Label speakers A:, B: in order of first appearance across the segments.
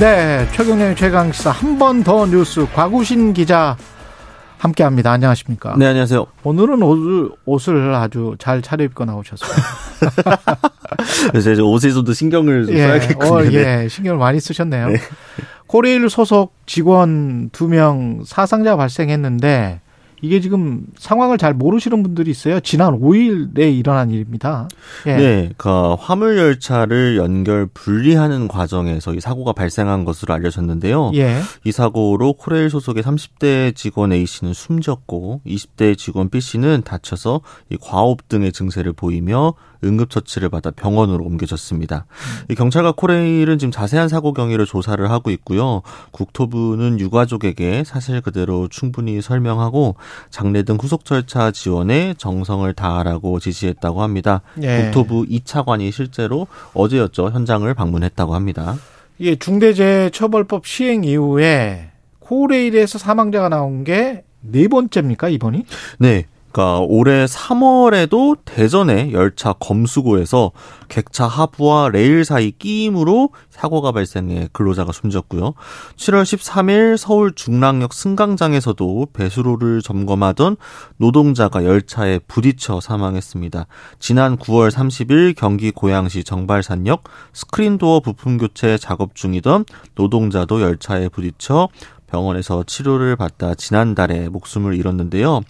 A: 네, 최경영 최강 시사 한 번 더 뉴스 과구신 기자 함께 합니다. 안녕하십니까?
B: 네, 안녕하세요.
A: 오늘은 옷을, 옷을 아주 잘 차려입고 나오셨어요.
B: 그래서 이제 옷에서도 신경을 좀
A: 예,
B: 써야겠군요.
A: 어,
B: 네.
A: 예, 신경을 많이 쓰셨네요.
B: 네.
A: 코레일 소속 직원 두 명 사상자 발생했는데 이게 지금 상황을 잘 모르시는 분들이 있어요. 지난 5일에 일어난 일입니다. 예.
B: 네, 그 화물 열차를 연결 분리하는 과정에서 이 사고가 발생한 것으로 알려졌는데요.
A: 예.
B: 이 사고로 코레일 소속의 30대 직원 A 씨는 숨졌고 20대 직원 B 씨는 다쳐서 이 과호흡 등의 증세를 보이며 응급처치를 받아 병원으로 옮겨졌습니다. 이 경찰과 코레일은 지금 자세한 사고 경위를 조사를 하고 있고요. 국토부는 유가족에게 사실 그대로 충분히 설명하고 장례 등 후속 절차 지원에 정성을 다하라고 지시했다고 합니다.
A: 예.
B: 국토부 2차관이 실제로 어제였죠 현장을 방문했다고 합니다.
A: 이게 중대재해처벌법 시행 이후에 코레일에서 사망자가 나온 게 네 번째입니까 이번이?
B: 네. 그러니까 올해 3월에도 대전의 열차 검수고에서 객차 하부와 레일 사이 끼임으로 사고가 발생해 근로자가 숨졌고요. 7월 13일 서울 중랑역 승강장에서도 배수로를 점검하던 노동자가 열차에 부딪혀 사망했습니다. 지난 9월 30일 경기 고양시 정발산역 스크린도어 부품 교체 작업 중이던 노동자도 열차에 부딪혀 병원에서 치료를 받다 지난달에 목숨을 잃었는데요.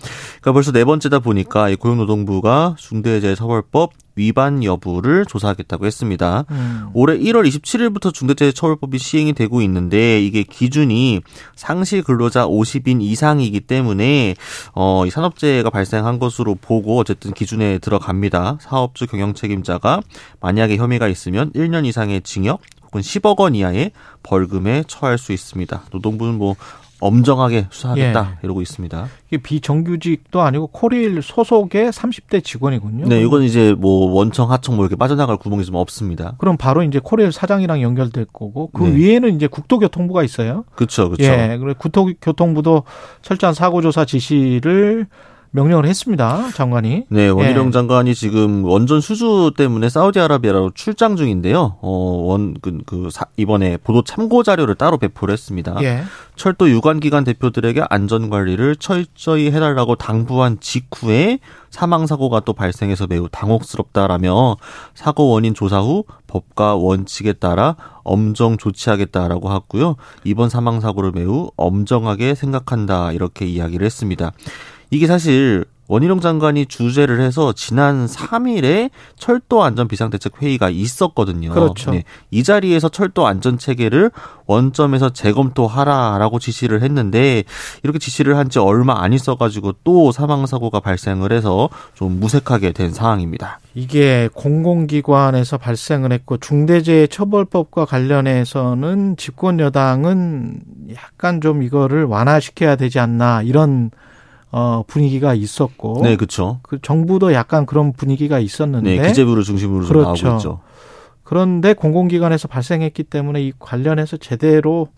B: 그러니까 벌써 네 번째다 보니까 이 고용노동부가 중대재해처벌법 위반 여부를 조사하겠다고 했습니다.
A: 음.
B: 올해 1월 27일부터 중대재해처벌법이 시행이 되고 있는데 이게 기준이 상시 근로자 50인 이상이기 때문에 어, 이 산업재해가 발생한 것으로 보고 어쨌든 기준에 들어갑니다. 사업주 경영 책임자가 만약에 혐의가 있으면 1년 이상의 징역 혹은 10억 원 이하의 벌금에 처할 수 있습니다. 노동부는 뭐 엄정하게 수사하겠다 이러고 있습니다.
A: 이게 비정규직도 아니고 코레일 소속의 30대 직원이군요.
B: 네, 이건 이제 뭐 원청 하청 뭐 이렇게 빠져나갈 구멍이 좀 없습니다.
A: 그럼 바로 이제 코레일 사장이랑 연결될 거고 그
B: 네.
A: 위에는 이제 국토교통부가 있어요.
B: 그렇죠, 그렇죠.
A: 예, 그래 국토교통부도 철저한 사고조사 지시를 명령을 했습니다. 장관이.
B: 네, 원희룡
A: 예.
B: 장관이 지금 원전 수주 때문에 사우디아라비아로 출장 중인데요. 어, 원, 그, 그, 사- 이번에 보도 참고 자료를 따로 배포를 했습니다.
A: 예.
B: 철도 유관기관 대표들에게 안전관리를 철저히 해달라고 당부한 직후에 사망사고가 또 발생해서 매우 당혹스럽다라며 사고 원인 조사 후 법과 원칙에 따라 엄정 조치하겠다라고 하고요. 이번 사망사고를 매우 엄정하게 생각한다 이렇게 이야기를 했습니다. 이게 사실 원희룡 장관이 주재를 해서 지난 3일에 철도 안전 비상대책 회의가 있었거든요.
A: 그렇죠.
B: 네, 이 자리에서 철도 안전 체계를 원점에서 재검토하라라고 지시를 했는데 이렇게 지시를 한 지 얼마 안 있어가지고 또 사망 사고가 발생을 해서 좀 무색하게 된 상황입니다.
A: 이게 공공기관에서 발생을 했고 중대재해처벌법과 관련해서는 집권 여당은 약간 좀 이거를 완화시켜야 되지 않나 이런 어 분위기가 있었고
B: 네, 그렇죠.
A: 그 정부도 약간 그런 분위기가 있었는데
B: 네, 기재부를 중심으로 좀
A: 그렇죠.
B: 나오고 있죠.
A: 그런데 공공기관에서 발생했기 때문에 이 관련해서 제대로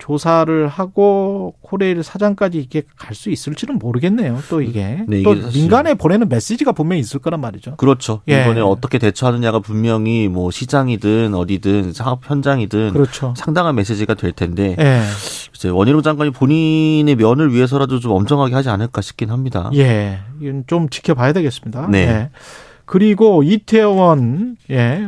A: 조사를 하고 코레일 사장까지 이게 갈 수 있을지는 모르겠네요. 또 이게
B: 네,
A: 또
B: 이게 사실-
A: 민간에 보내는 메시지가 분명히 있을 거란 말이죠.
B: 그렇죠.
A: 예.
B: 이번에 어떻게 대처하느냐가 분명히 뭐 시장이든 어디든 사업 현장이든
A: 그렇죠.
B: 상당한 메시지가 될 텐데
A: 예.
B: 이제 원희룡 장관이 본인의 면을 위해서라도 좀 엄정하게 하지 않을까 싶긴 합니다.
A: 예. 이건 좀 지켜봐야 되겠습니다.
B: 네.
A: 예. 그리고 이태원 예.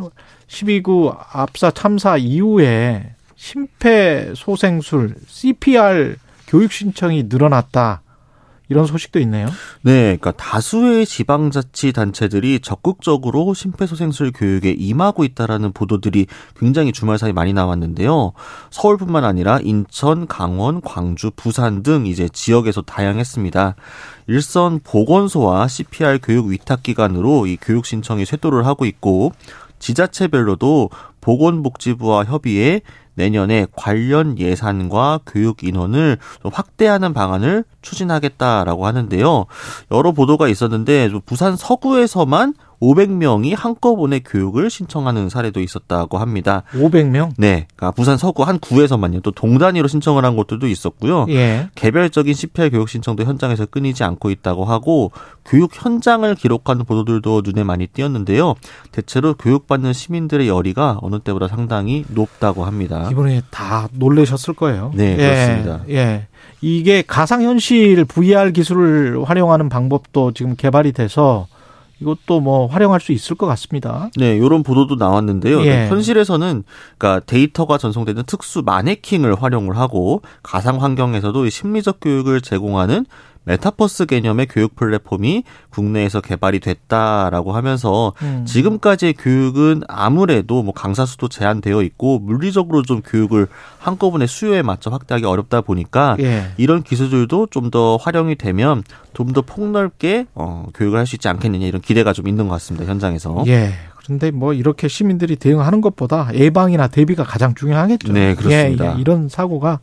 A: 12구 압사 참사 이후에 심폐소생술 CPR 교육 신청이 늘어났다. 이런 소식도 있네요.
B: 네, 그러니까 다수의 지방자치 단체들이 적극적으로 심폐소생술 교육에 임하고 있다라는 보도들이 굉장히 주말 사이 많이 나왔는데요. 서울뿐만 아니라 인천, 강원, 광주, 부산 등 이제 지역에서 다양했습니다. 일선 보건소와 CPR 교육 위탁 기관으로 이 교육 신청이 쇄도를 하고 있고 지자체별로도 보건복지부와 협의해 내년에 관련 예산과 교육 인원을 확대하는 방안을 추진하겠다라고 하는데요. 여러 보도가 있었는데 부산 서구에서만 500명이 한꺼번에 교육을 신청하는 사례도 있었다고 합니다.
A: 500명?
B: 네. 그러니까 부산 서구 한 구에서만요. 또 동단위로 신청을 한 곳들도 있었고요.
A: 예.
B: 개별적인 CPR 교육 신청도 현장에서 끊이지 않고 있다고 하고 교육 현장을 기록하는 보도들도 눈에 많이 띄었는데요. 대체로 교육받는 시민들의 열의가 어느 때보다 상당히 높다고 합니다.
A: 이번에 다 놀라셨을 거예요.
B: 네,
A: 예,
B: 그렇습니다.
A: 예. 이게 가상현실 VR 기술을 활용하는 방법도 지금 개발이 돼서 이것도 뭐 활용할 수 있을 것 같습니다.
B: 네, 이런 보도도 나왔는데요.
A: 예.
B: 현실에서는 그러니까 데이터가 전송되는 특수 마네킹을 활용을 하고 가상 환경에서도 심리적 교육을 제공하는 메타버스 개념의 교육 플랫폼이 국내에서 개발이 됐다라고 하면서
A: 음.
B: 지금까지의 교육은 아무래도 뭐 강사 수도 제한되어 있고 물리적으로 좀 교육을 한꺼번에 수요에 맞춰 확대하기 어렵다 보니까
A: 예.
B: 이런 기술들도 좀 더 활용이 되면 좀 더 폭넓게 어, 교육을 할 수 있지 않겠느냐 이런 기대가 좀 있는 것 같습니다 현장에서.
A: 예. 그런데 뭐 이렇게 시민들이 대응하는 것보다 예방이나 대비가 가장 중요하겠죠.
B: 네, 그렇습니다.
A: 예, 예. 이런 사고가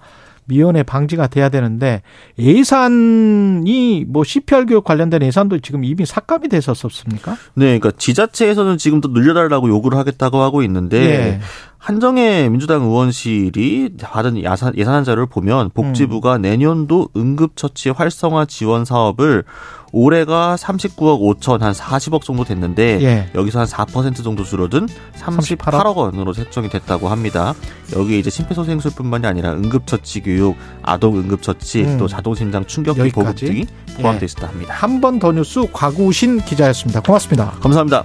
A: 미연에 방지가 돼야 되는데 예산이 뭐 CPR 교육 관련된 예산도 지금 이미 삭감이 됐었습니까?
B: 네, 그러니까 지자체에서는 지금 또 늘려달라고 요구를 하겠다고 하고 있는데
A: 예.
B: 한정혜 민주당 의원실이 받은 예산, 예산안 자료를 보면 복지부가
A: 음.
B: 내년도 응급처치 활성화 지원 사업을 올해가 39억 5천 한 40억 정도 됐는데
A: 예.
B: 여기서 한 4% 정도 줄어든 38억 원으로 책정이 됐다고 합니다. 여기 이제 심폐소생술뿐만이 아니라 응급처치 교육, 아동 응급처치,
A: 음.
B: 또 자동심장 충격기? 보급 등이 포함되어
A: 예.
B: 있었다 합니다.
A: 한 번 더 뉴스 과구신 기자였습니다. 고맙습니다.
B: 감사합니다.